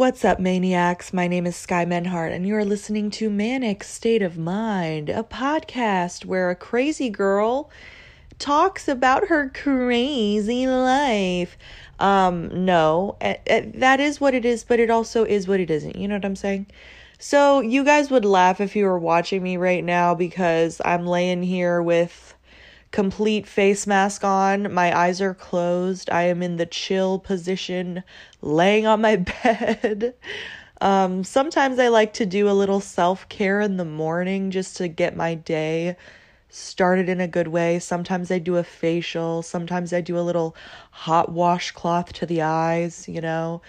What's up, maniacs? My name is Sky Menhart, and you are listening to Manic State of Mind, a podcast where a crazy girl talks about her crazy life. Um, no, that is what it is, but it also is what it isn't. You know what I'm saying? So, you guys would laugh if you were watching me right now because I'm laying here with complete face mask on. My eyes are closed. I am in the chill position, laying on my bed. Um, sometimes I like to do a little self care in the morning just to get my day started in a good way. Sometimes I do a facial, sometimes I do a little hot washcloth to the eyes, you know.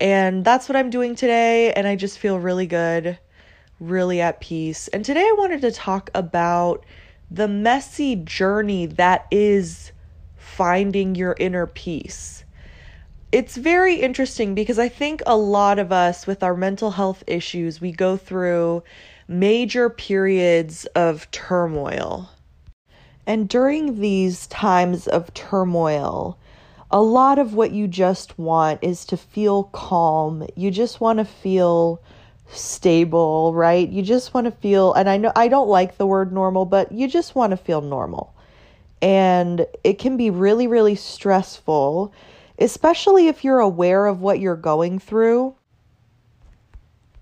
And that's what I'm doing today, and I just feel really good, really at peace. And today I wanted to talk about the messy journey that is finding your inner peace. It's very interesting because I think a lot of us with our mental health issues, we go through major periods of turmoil. And during these times of turmoil, a lot of what you just want is to feel calm. You just want to feel stable, right? You just want to feel, and I know I don't like the word normal, but you just want to feel normal. And it can be really, really stressful, especially if you're aware of what you're going through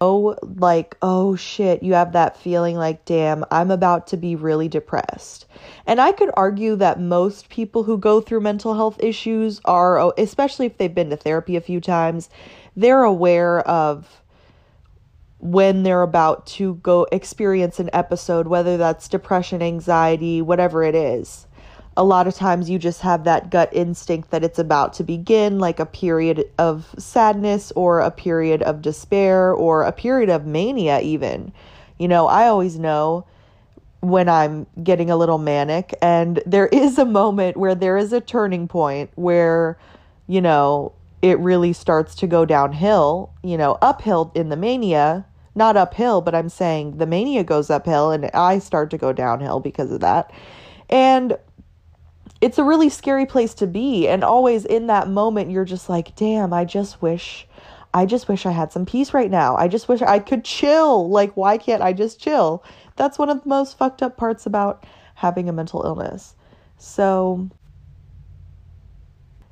oh like oh shit you have that feeling like damn i'm about to be really depressed and i could argue that most people who go through mental health issues are especially if they've been to therapy a few times they're aware of when they're about to go experience an episode whether that's depression anxiety whatever it is a lot of times you just have that gut instinct that it's about to begin, like a period of sadness or a period of despair or a period of mania, even. You know, I always know when I'm getting a little manic, and there is a moment where there is a turning point where, you know, it really starts to go downhill, you know, uphill in the mania, not uphill, but I'm saying the mania goes uphill and I start to go downhill because of that. And it's a really scary place to be. And always in that moment you're just like damn i just wish i just wish i had some peace right now. I just wish i could chill. Like why can't i just chill? That's one of the most fucked up parts about having a mental illness. So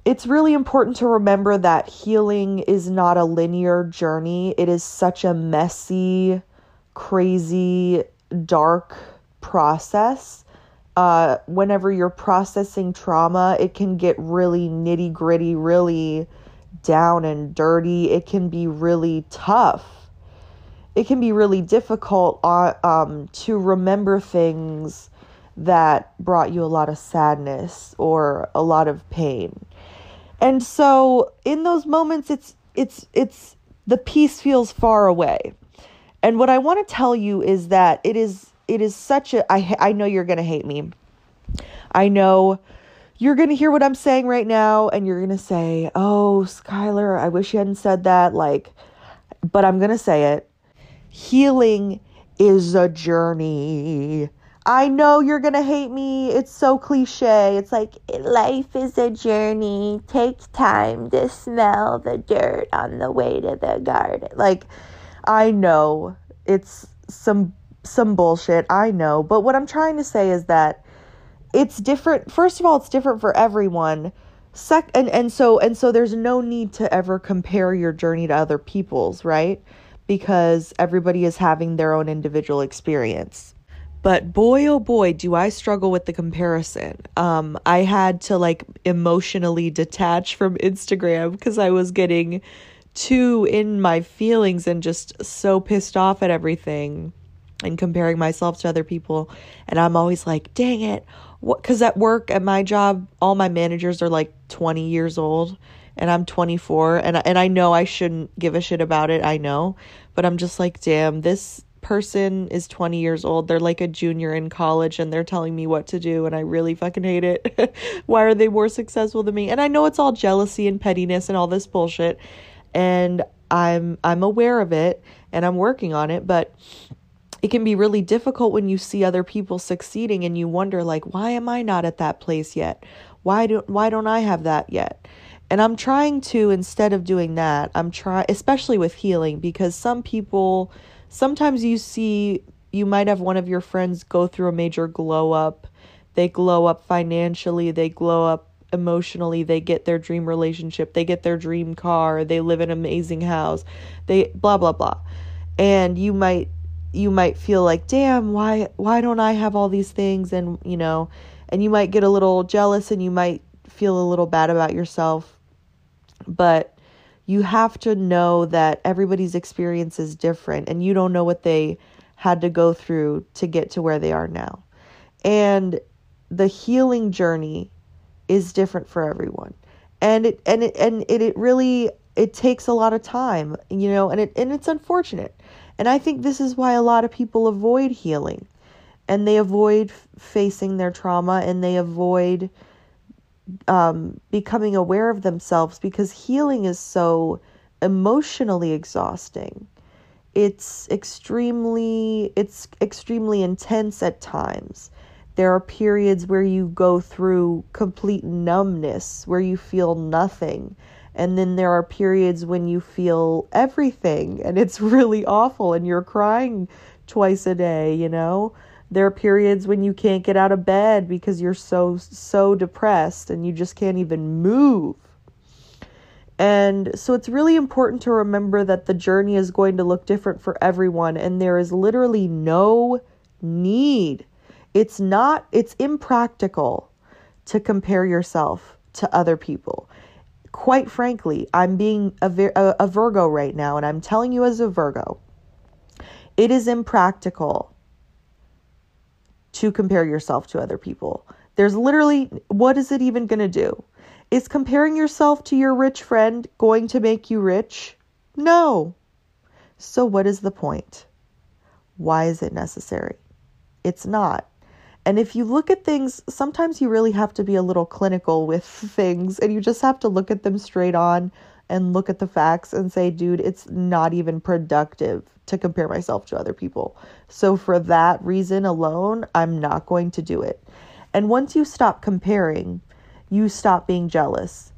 it's really important to remember that healing is not a linear journey it is such a messy crazy dark process uh, whenever you're processing trauma, it can get really nitty gritty, really down and dirty. It can be really tough. It can be really difficult uh, um, to remember things that brought you a lot of sadness or a lot of pain. And so in those moments it's it's it's the peace feels far away. And what I want to tell you is that it is it is such a I I know you're going to hate me. I know you're going to hear what I'm saying right now and you're going to say, "Oh, Skylar, I wish you hadn't said that." Like but I'm going to say it. Healing is a journey. I know you're going to hate me. It's so cliche. It's like life is a journey. Take time to smell the dirt on the way to the garden. Like I know it's some some bullshit, I know, but what I'm trying to say is that it's different. First of all, it's different for everyone. Sec and and so and so there's no need to ever compare your journey to other people's, right? Because everybody is having their own individual experience. But boy oh boy, do I struggle with the comparison. Um I had to like emotionally detach from Instagram because I was getting too in my feelings and just so pissed off at everything and comparing myself to other people. And I'm always like, dang it. What? Because at work, at my job, all my managers are like 20 years old and I'm 24 and and I know I shouldn't give a shit about it. I know, but I'm just like, damn, this person is 20 years old. They're like a junior in college and they're telling me what to do and I really fucking hate it. Why are they more successful than me? And I know it's all jealousy and pettiness and all this bullshit and I'm I'm aware of it and I'm working on it, but it can be really difficult when you see other people succeeding and you wonder like why am I not at that place yet? Why do why don't I have that yet? And I'm trying to, instead of doing that, I'm trying, especially with healing, because some people, sometimes you see, you might have one of your friends go through a major glow up. They glow up financially, they glow up emotionally, they get their dream relationship, they get their dream car, they live in an amazing house, they blah, blah, blah. And you might, you might feel like, damn, why, why don't I have all these things? And, you know, and you might get a little jealous and you might feel a little bad about yourself but you have to know that everybody's experience is different and you don't know what they had to go through to get to where they are now. And the healing journey is different for everyone. And it and it and it, it really it takes a lot of time, you know, and it and it's unfortunate. And I think this is why a lot of people avoid healing and they avoid f- facing their trauma and they avoid um, becoming aware of themselves because healing is so emotionally exhausting. It's extremely it's extremely intense at times. There are periods where you go through complete numbness, where you feel nothing. And then there are periods when you feel everything and it's really awful and you're crying twice a day, you know? There are periods when you can't get out of bed because you're so, so depressed and you just can't even move. And so it's really important to remember that the journey is going to look different for everyone, and there is literally no need. It's not, it's impractical to compare yourself to other people. Quite frankly, I'm being a, a, a Virgo right now, and I'm telling you as a Virgo, it is impractical to compare yourself to other people. There's literally, what is it even going to do? Is comparing yourself to your rich friend going to make you rich? No. So, what is the point? Why is it necessary? It's not. And if you look at things, sometimes you really have to be a little clinical with things and you just have to look at them straight on and look at the facts and say, dude, it's not even productive to compare myself to other people. So, for that reason alone, I'm not going to do it. And once you stop comparing, you stop being jealous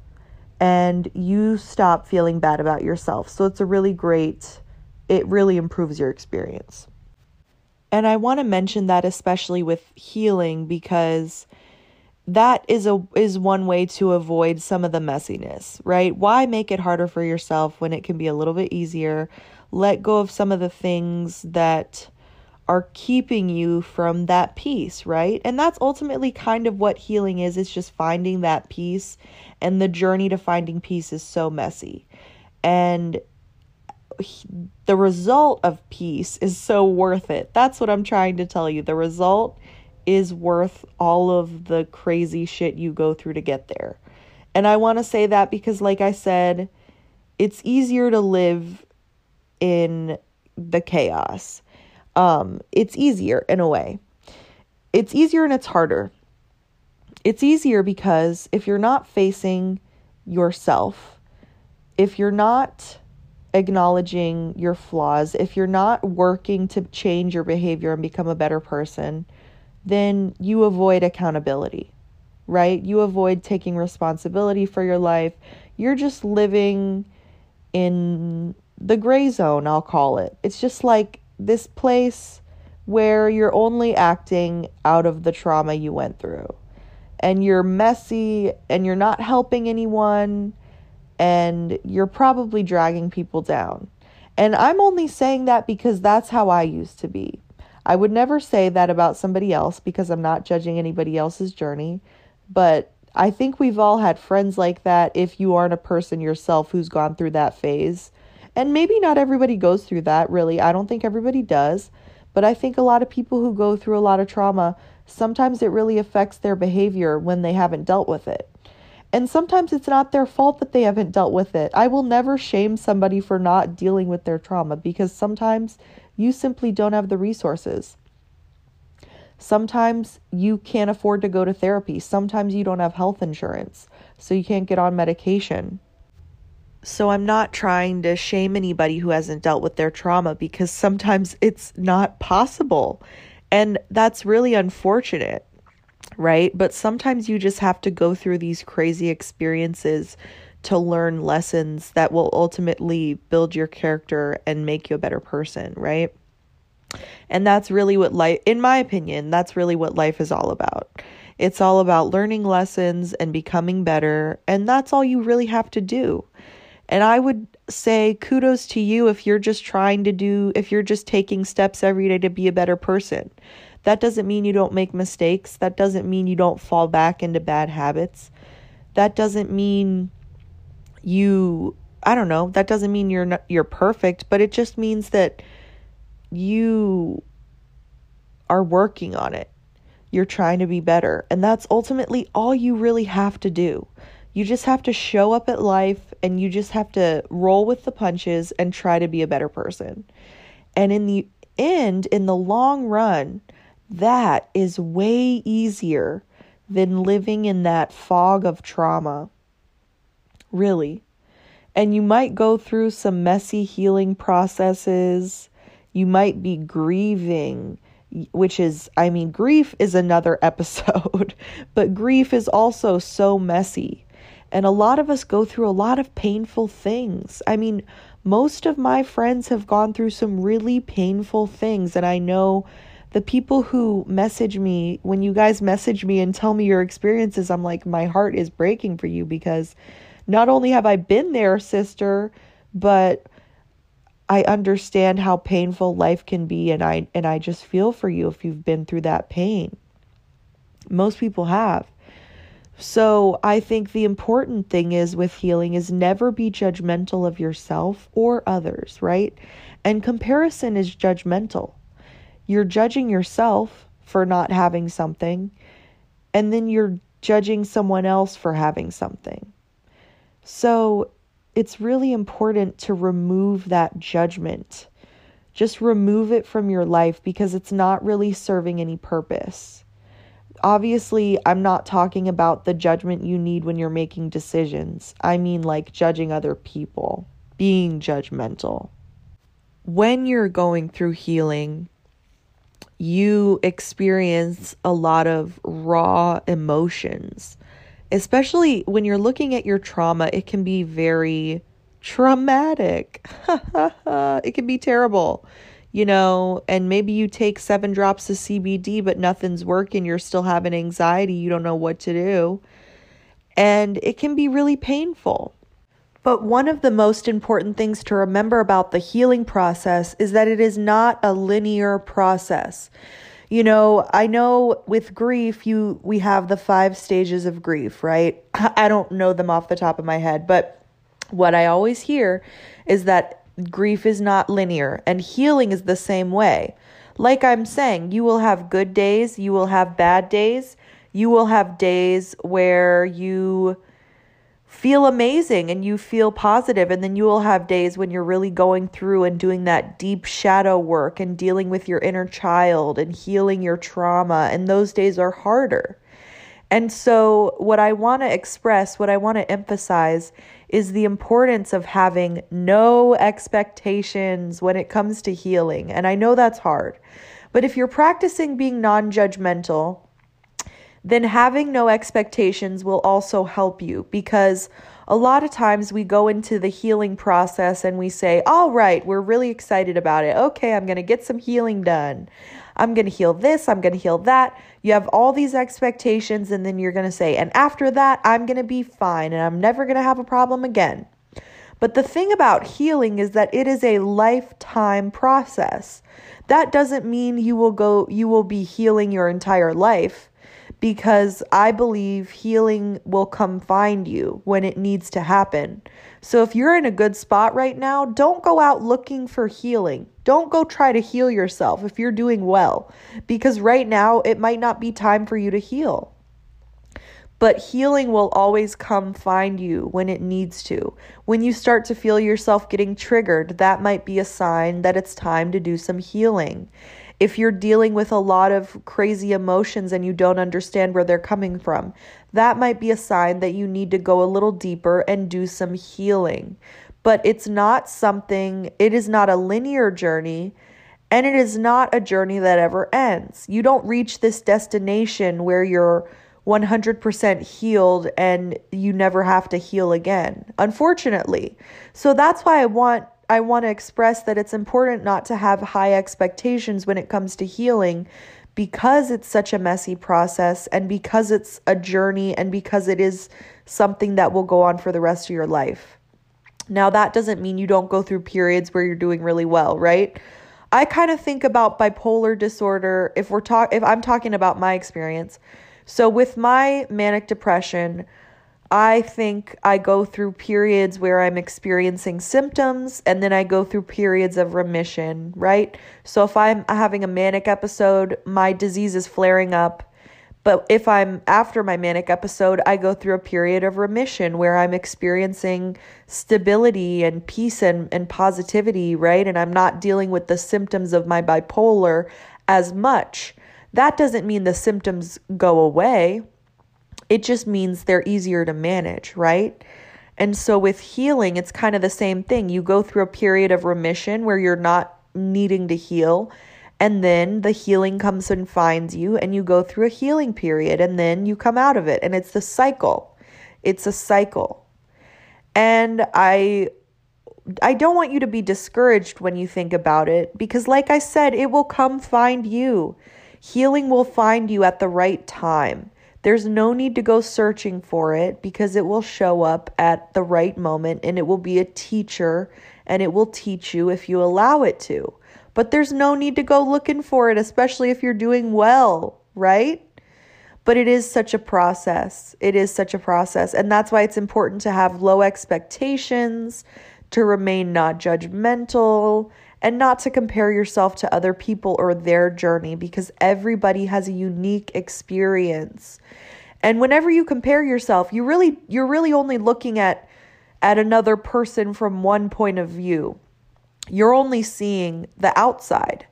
and you stop feeling bad about yourself. So, it's a really great, it really improves your experience. And I want to mention that especially with healing because that is a is one way to avoid some of the messiness, right? Why make it harder for yourself when it can be a little bit easier? Let go of some of the things that are keeping you from that peace, right? And that's ultimately kind of what healing is. It's just finding that peace and the journey to finding peace is so messy. And the result of peace is so worth it. That's what I'm trying to tell you. The result is worth all of the crazy shit you go through to get there. And I want to say that because, like I said, it's easier to live in the chaos. Um, it's easier in a way. It's easier and it's harder. It's easier because if you're not facing yourself, if you're not acknowledging your flaws, if you're not working to change your behavior and become a better person, then you avoid accountability, right? You avoid taking responsibility for your life. You're just living in the gray zone, I'll call it. It's just like this place where you're only acting out of the trauma you went through. And you're messy and you're not helping anyone and you're probably dragging people down. And I'm only saying that because that's how I used to be. I would never say that about somebody else because I'm not judging anybody else's journey, but I think we've all had friends like that if you aren't a person yourself who's gone through that phase. And maybe not everybody goes through that, really. I don't think everybody does. But I think a lot of people who go through a lot of trauma, sometimes it really affects their behavior when they haven't dealt with it. And sometimes it's not their fault that they haven't dealt with it. I will never shame somebody for not dealing with their trauma because sometimes you simply don't have the resources. Sometimes you can't afford to go to therapy. Sometimes you don't have health insurance, so you can't get on medication. So I'm not trying to shame anybody who hasn't dealt with their trauma because sometimes it's not possible. And that's really unfortunate, right? But sometimes you just have to go through these crazy experiences to learn lessons that will ultimately build your character and make you a better person, right? And that's really what life, in my opinion, that's really what life is all about. It's all about learning lessons and becoming better, and that's all you really have to do. And I would say kudos to you if you're just trying to do, if you're just taking steps every day to be a better person. That doesn't mean you don't make mistakes. That doesn't mean you don't fall back into bad habits. That doesn't mean you I don't know, that doesn't mean you're not, you're perfect, but it just means that you are working on it. You're trying to be better, and that's ultimately all you really have to do. You just have to show up at life and you just have to roll with the punches and try to be a better person. And in the end, in the long run, that is way easier than living in that fog of trauma. Really. And you might go through some messy healing processes. You might be grieving, which is, I mean, grief is another episode, but grief is also so messy. And a lot of us go through a lot of painful things. I mean, most of my friends have gone through some really painful things. And I know the people who message me, when you guys message me and tell me your experiences, I'm like, my heart is breaking for you because not only have I been there, sister, but I understand how painful life can be and I and I just feel for you if you've been through that pain. Most people have. So, I think the important thing is with healing is never be judgmental of yourself or others, right? And comparison is judgmental. You're judging yourself for not having something, and then you're judging someone else for having something. So it's really important to remove that judgment. Just remove it from your life because it's not really serving any purpose. Obviously, I'm not talking about the judgment you need when you're making decisions. I mean, like judging other people, being judgmental. When you're going through healing, you experience a lot of raw emotions especially when you're looking at your trauma, it can be very traumatic. it can be terrible, you know, and maybe you take seven drops of CBD, but nothing's working. You're still having anxiety. You don't know what to do. And it can be really painful. But one of the most important things to remember about the healing process is that it is not a linear process. You know, I know with grief you we have the five stages of grief, right? I don't know them off the top of my head, but what I always hear is that grief is not linear and healing is the same way. Like I'm saying, you will have good days, you will have bad days, you will have days where you feel amazing and you feel positive and then you will have days when you're really going through and doing that deep shadow work and dealing with your inner child and healing your trauma and those days are harder. And so what I want to express, what I want to emphasize is the importance of having no expectations when it comes to healing. And I know that's hard. But if you're practicing being non-judgmental, then having no expectations will also help you because a lot of times we go into the healing process and we say, All right, we're really excited about it. Okay, I'm going to get some healing done. I'm going to heal this, I'm going to heal that. You have all these expectations, and then you're going to say, And after that, I'm going to be fine and I'm never going to have a problem again. But the thing about healing is that it is a lifetime process. That doesn't mean you will go you will be healing your entire life because I believe healing will come find you when it needs to happen. So if you're in a good spot right now, don't go out looking for healing. Don't go try to heal yourself if you're doing well, because right now it might not be time for you to heal. But healing will always come find you when it needs to. When you start to feel yourself getting triggered, that might be a sign that it's time to do some healing if you're dealing with a lot of crazy emotions and you don't understand where they're coming from, that might be a sign that you need to go a little deeper and do some healing. But it's not something, it is not a linear journey. And it is not a journey that ever ends. You don't reach this destination where you're 100% healed and you never have to heal again unfortunately so that's why i want i want to express that it's important not to have high expectations when it comes to healing because it's such a messy process and because it's a journey and because it is something that will go on for the rest of your life. Now that doesn't mean you don't go through periods where you're doing really well right? I kind of think about bipolar disorder if we're talk if i'm talking about my experience. So, with my manic depression, I think I go through periods where I'm experiencing symptoms and then I go through periods of remission, right? So, if I'm having a manic episode, my disease is flaring up. But if I'm after my manic episode, I go through a period of remission where I'm experiencing stability and peace and, and positivity, right? And I'm not dealing with the symptoms of my bipolar as much. That doesn't mean the symptoms go away. It just means they're easier to manage, right? And so with healing, it's kind of the same thing. You go through a period of remission where you're not needing to heal, and then the healing comes and finds you, and you go through a healing period, and then you come out of it. And it's the cycle. It's a cycle. And I I don't want you to be discouraged when you think about it because like I said, it will come find you. Healing will find you at the right time. There's no need to go searching for it because it will show up at the right moment and it will be a teacher and it will teach you if you allow it to. But there's no need to go looking for it, especially if you're doing well, right? But it is such a process. It is such a process. And that's why it's important to have low expectations, to remain not judgmental, and not to compare yourself to other people or their journey because everybody has a unique experience. And whenever you compare yourself, you really you're really only looking at at another person from one point of view. You're only seeing the outside.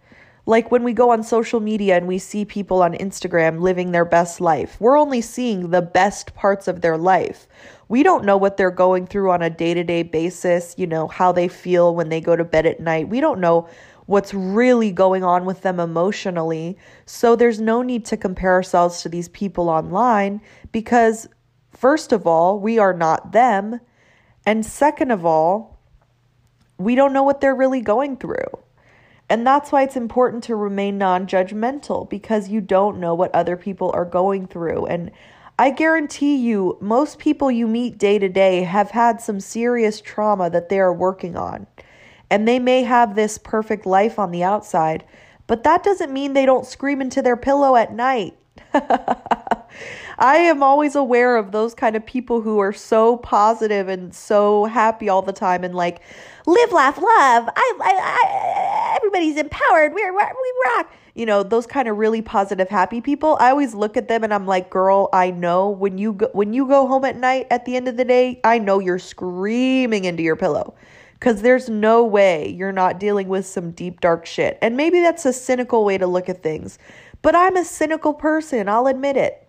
Like when we go on social media and we see people on Instagram living their best life, we're only seeing the best parts of their life. We don't know what they're going through on a day to day basis, you know, how they feel when they go to bed at night. We don't know what's really going on with them emotionally. So there's no need to compare ourselves to these people online because, first of all, we are not them. And second of all, we don't know what they're really going through. And that's why it's important to remain non judgmental because you don't know what other people are going through. And I guarantee you, most people you meet day to day have had some serious trauma that they are working on. And they may have this perfect life on the outside, but that doesn't mean they don't scream into their pillow at night. I am always aware of those kind of people who are so positive and so happy all the time and like live, laugh, love. I, I, I everybody's empowered. We're, we're rock you know, those kind of really positive, happy people, I always look at them and I'm like, girl, I know when you go, when you go home at night at the end of the day, I know you're screaming into your pillow because there's no way you're not dealing with some deep, dark shit. And maybe that's a cynical way to look at things, but I'm a cynical person, I'll admit it.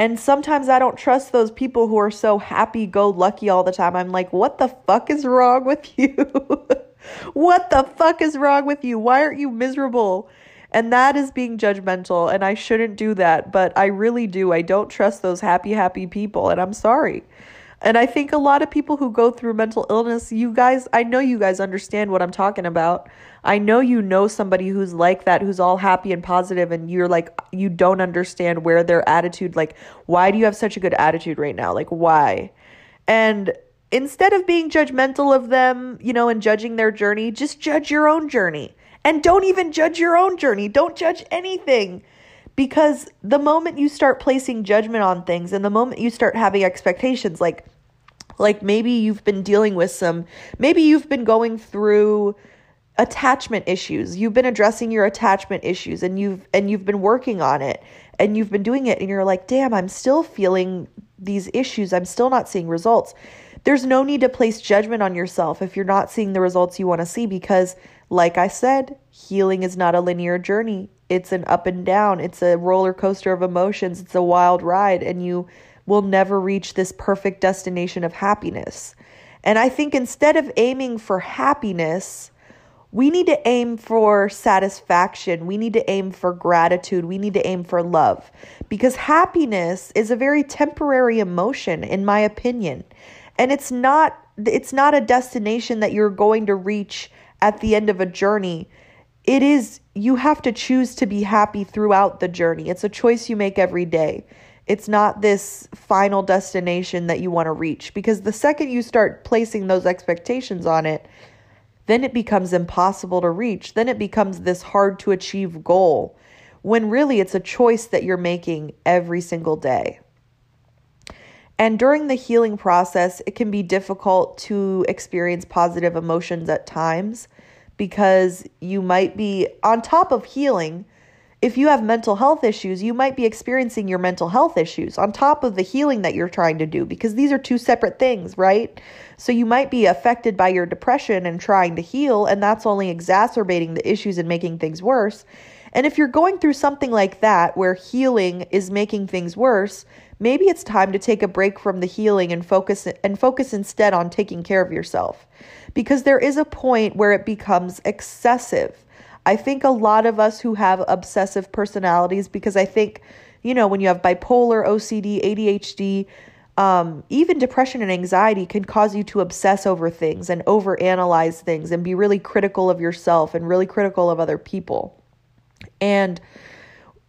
And sometimes I don't trust those people who are so happy go lucky all the time. I'm like, what the fuck is wrong with you? what the fuck is wrong with you? Why aren't you miserable? And that is being judgmental, and I shouldn't do that, but I really do. I don't trust those happy, happy people, and I'm sorry. And I think a lot of people who go through mental illness, you guys, I know you guys understand what I'm talking about. I know you know somebody who's like that, who's all happy and positive, and you're like, you don't understand where their attitude, like, why do you have such a good attitude right now? Like, why? And instead of being judgmental of them, you know, and judging their journey, just judge your own journey. And don't even judge your own journey. Don't judge anything. Because the moment you start placing judgment on things and the moment you start having expectations, like, like maybe you've been dealing with some, maybe you've been going through attachment issues. You've been addressing your attachment issues and you've and you've been working on it and you've been doing it and you're like, "Damn, I'm still feeling these issues. I'm still not seeing results." There's no need to place judgment on yourself if you're not seeing the results you want to see because like I said, healing is not a linear journey. It's an up and down. It's a roller coaster of emotions. It's a wild ride, and you will never reach this perfect destination of happiness. And I think instead of aiming for happiness, we need to aim for satisfaction. We need to aim for gratitude. We need to aim for love because happiness is a very temporary emotion in my opinion. And it's not it's not a destination that you're going to reach at the end of a journey. It is you have to choose to be happy throughout the journey. It's a choice you make every day. It's not this final destination that you want to reach because the second you start placing those expectations on it, then it becomes impossible to reach. Then it becomes this hard to achieve goal when really it's a choice that you're making every single day. And during the healing process, it can be difficult to experience positive emotions at times because you might be on top of healing if you have mental health issues, you might be experiencing your mental health issues on top of the healing that you're trying to do because these are two separate things, right? So you might be affected by your depression and trying to heal, and that's only exacerbating the issues and making things worse. And if you're going through something like that where healing is making things worse, maybe it's time to take a break from the healing and focus and focus instead on taking care of yourself. Because there is a point where it becomes excessive I think a lot of us who have obsessive personalities, because I think, you know, when you have bipolar, OCD, ADHD, um, even depression and anxiety can cause you to obsess over things and overanalyze things and be really critical of yourself and really critical of other people. And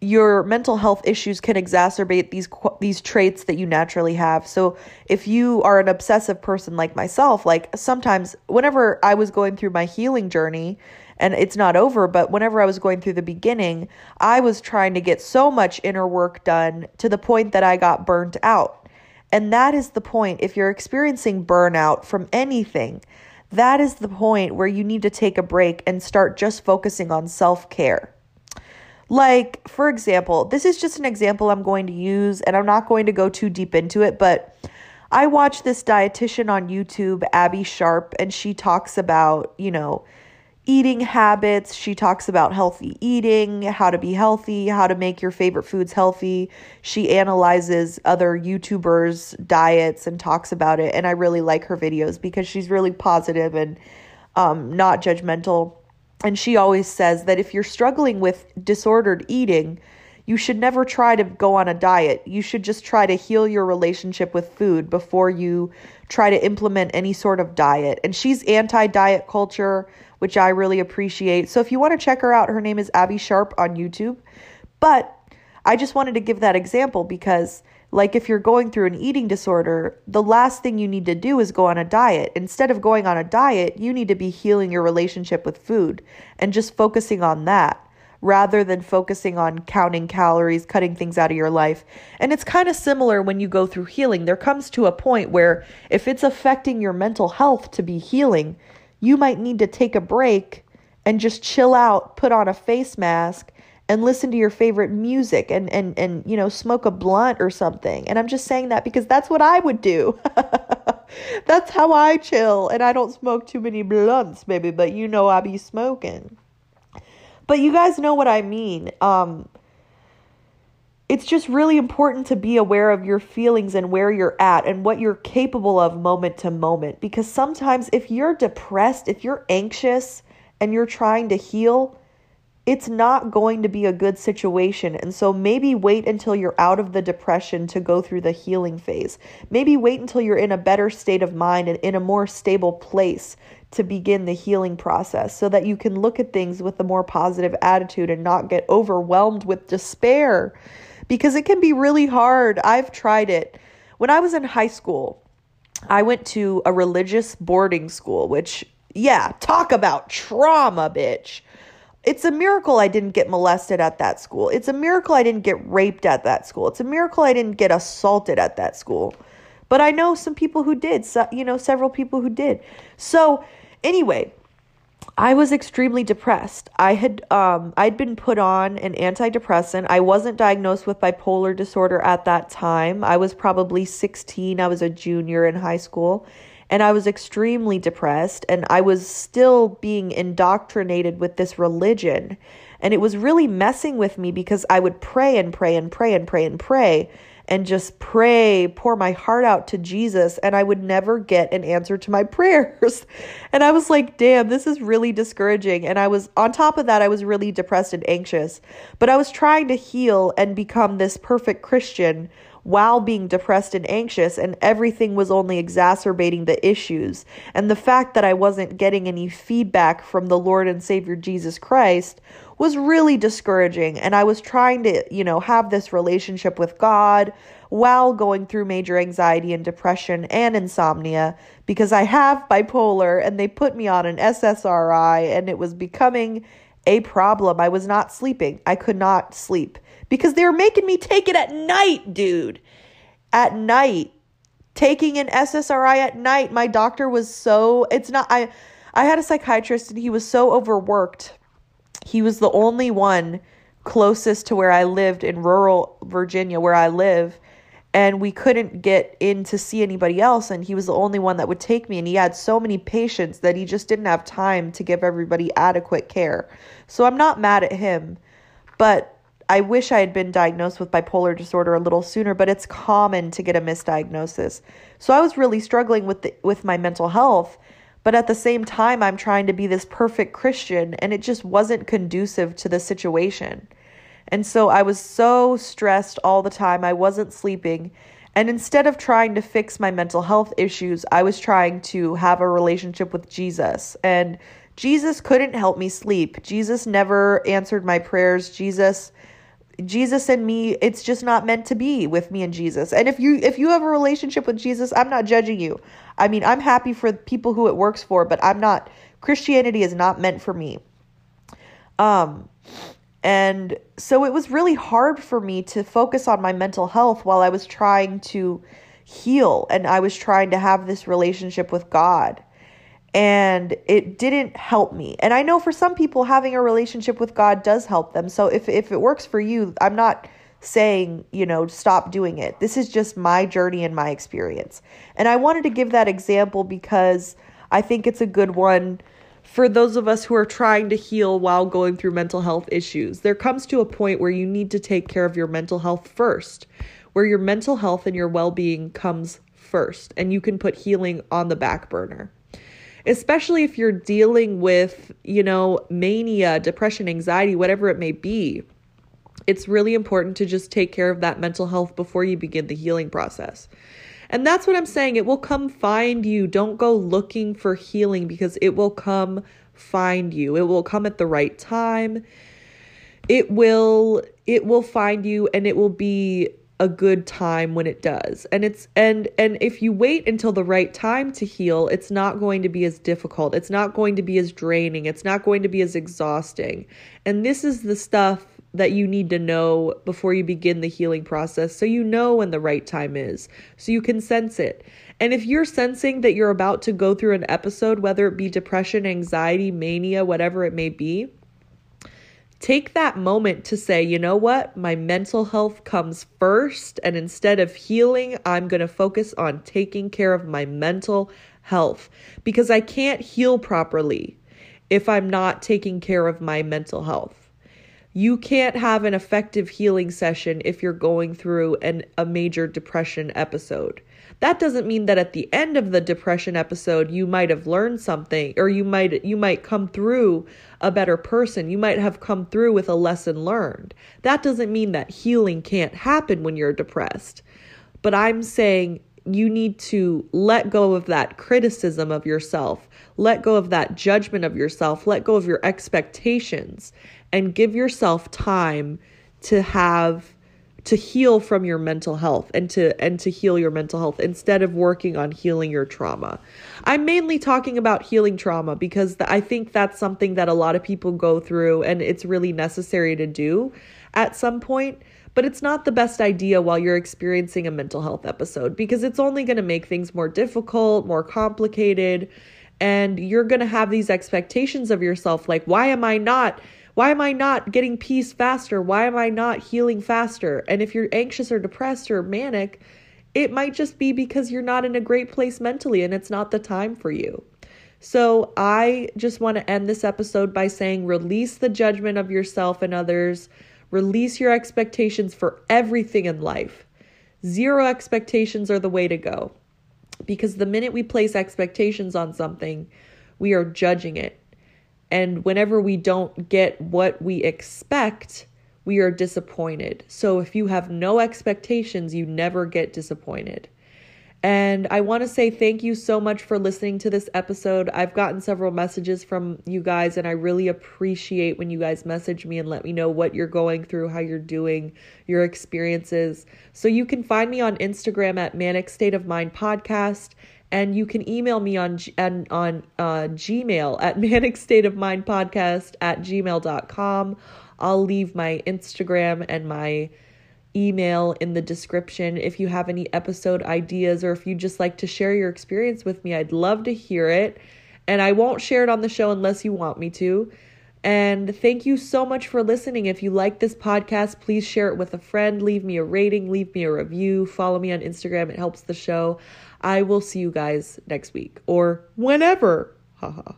your mental health issues can exacerbate these these traits that you naturally have. So if you are an obsessive person like myself, like sometimes whenever I was going through my healing journey, and it's not over, but whenever I was going through the beginning, I was trying to get so much inner work done to the point that I got burnt out. And that is the point. If you're experiencing burnout from anything, that is the point where you need to take a break and start just focusing on self care. Like, for example, this is just an example I'm going to use, and I'm not going to go too deep into it, but I watch this dietitian on YouTube, Abbey Sharp, and she talks about, you know, eating habits. She talks about healthy eating, how to be healthy, how to make your favorite foods healthy. She analyzes other YouTubers' diets and talks about it. And I really like her videos because she's really positive and um, not judgmental. And she always says that if you're struggling with disordered eating, you should never try to go on a diet. You should just try to heal your relationship with food before you try to implement any sort of diet. And she's anti diet culture which I really appreciate. So if you want to check her out, her name is Abbey Sharp on YouTube. But I just wanted to give that example because, like, if you're going through an eating disorder, the last thing you need to do is go on a diet. Instead of going on a diet, you need to be healing your relationship with food and just focusing on that rather than focusing on counting calories, cutting things out of your life. And it's kind of similar when you go through healing. There comes to a point where if it's affecting your mental health to be healing, you might need to take a break and just chill out, put on a face mask and listen to your favorite music and and and you know smoke a blunt or something. And I'm just saying that because that's what I would do. that's how I chill and I don't smoke too many blunts, baby, but you know I be smoking. But you guys know what I mean. Um it's just really important to be aware of your feelings and where you're at and what you're capable of moment to moment. Because sometimes, if you're depressed, if you're anxious and you're trying to heal, it's not going to be a good situation. And so maybe wait until you're out of the depression to go through the healing phase. Maybe wait until you're in a better state of mind and in a more stable place to begin the healing process so that you can look at things with a more positive attitude and not get overwhelmed with despair because it can be really hard. I've tried it. When I was in high school, I went to a religious boarding school, which, yeah, talk about trauma, bitch. It's a miracle I didn't get molested at that school. It's a miracle I didn't get raped at that school. It's a miracle I didn't get assaulted at that school. But I know some people who did, so, you know, several people who did. So, anyway, I was extremely depressed. I had um I'd been put on an antidepressant. I wasn't diagnosed with bipolar disorder at that time. I was probably 16. I was a junior in high school and I was extremely depressed and I was still being indoctrinated with this religion. And it was really messing with me because I would pray and pray and pray and pray and pray and just pray, pour my heart out to Jesus, and I would never get an answer to my prayers. And I was like, damn, this is really discouraging. And I was, on top of that, I was really depressed and anxious. But I was trying to heal and become this perfect Christian while being depressed and anxious, and everything was only exacerbating the issues. And the fact that I wasn't getting any feedback from the Lord and Savior Jesus Christ was really discouraging. And I was trying to, you know, have this relationship with God while going through major anxiety and depression and insomnia because I have bipolar and they put me on an SSRI and it was becoming a problem. I was not sleeping. I could not sleep because they were making me take it at night, dude. At night. Taking an SSRI at night. My doctor was so it's not I I had a psychiatrist and he was so overworked. He was the only one closest to where I lived in rural Virginia where I live and we couldn't get in to see anybody else and he was the only one that would take me and he had so many patients that he just didn't have time to give everybody adequate care. So I'm not mad at him, but I wish I had been diagnosed with bipolar disorder a little sooner, but it's common to get a misdiagnosis. So I was really struggling with the, with my mental health, but at the same time I'm trying to be this perfect Christian and it just wasn't conducive to the situation. And so I was so stressed all the time. I wasn't sleeping. And instead of trying to fix my mental health issues, I was trying to have a relationship with Jesus. And Jesus couldn't help me sleep. Jesus never answered my prayers. Jesus Jesus and me, it's just not meant to be with me and Jesus. And if you if you have a relationship with Jesus, I'm not judging you. I mean, I'm happy for people who it works for, but I'm not Christianity is not meant for me. Um and so it was really hard for me to focus on my mental health while I was trying to heal and I was trying to have this relationship with God and it didn't help me. And I know for some people having a relationship with God does help them. So if if it works for you, I'm not saying, you know, stop doing it. This is just my journey and my experience. And I wanted to give that example because I think it's a good one for those of us who are trying to heal while going through mental health issues. There comes to a point where you need to take care of your mental health first, where your mental health and your well-being comes first, and you can put healing on the back burner especially if you're dealing with, you know, mania, depression, anxiety, whatever it may be. It's really important to just take care of that mental health before you begin the healing process. And that's what I'm saying. It will come find you. Don't go looking for healing because it will come find you. It will come at the right time. It will it will find you and it will be a good time when it does. And it's and and if you wait until the right time to heal, it's not going to be as difficult. It's not going to be as draining. It's not going to be as exhausting. And this is the stuff that you need to know before you begin the healing process so you know when the right time is. So you can sense it. And if you're sensing that you're about to go through an episode, whether it be depression, anxiety, mania, whatever it may be, take that moment to say, you know what? My mental health comes first. And instead of healing, I'm going to focus on taking care of my mental health because I can't heal properly if I'm not taking care of my mental health. You can't have an effective healing session if you're going through an, a major depression episode. That doesn't mean that at the end of the depression episode you might have learned something or you might you might come through a better person. You might have come through with a lesson learned. That doesn't mean that healing can't happen when you're depressed. But I'm saying you need to let go of that criticism of yourself, let go of that judgment of yourself, let go of your expectations, and give yourself time to have to heal from your mental health and to and to heal your mental health instead of working on healing your trauma. I'm mainly talking about healing trauma because I think that's something that a lot of people go through and it's really necessary to do at some point, but it's not the best idea while you're experiencing a mental health episode because it's only going to make things more difficult, more complicated, and you're going to have these expectations of yourself like why am I not why am I not getting peace faster? Why am I not healing faster? And if you're anxious or depressed or manic, it might just be because you're not in a great place mentally and it's not the time for you. So, I just want to end this episode by saying release the judgment of yourself and others, release your expectations for everything in life. Zero expectations are the way to go. Because the minute we place expectations on something, we are judging it. And whenever we don't get what we expect, we are disappointed. So if you have no expectations, you never get disappointed. And I want to say thank you so much for listening to this episode. I've gotten several messages from you guys, and I really appreciate when you guys message me and let me know what you're going through, how you're doing, your experiences. So you can find me on Instagram at Manic State of Mind Podcast, and you can email me on and on uh, Gmail at Manic State of Mind Podcast at gmail.com. I'll leave my Instagram and my email in the description if you have any episode ideas or if you'd just like to share your experience with me. I'd love to hear it. And I won't share it on the show unless you want me to. And thank you so much for listening. If you like this podcast, please share it with a friend, leave me a rating, leave me a review, follow me on Instagram. It helps the show. I will see you guys next week or whenever. Haha.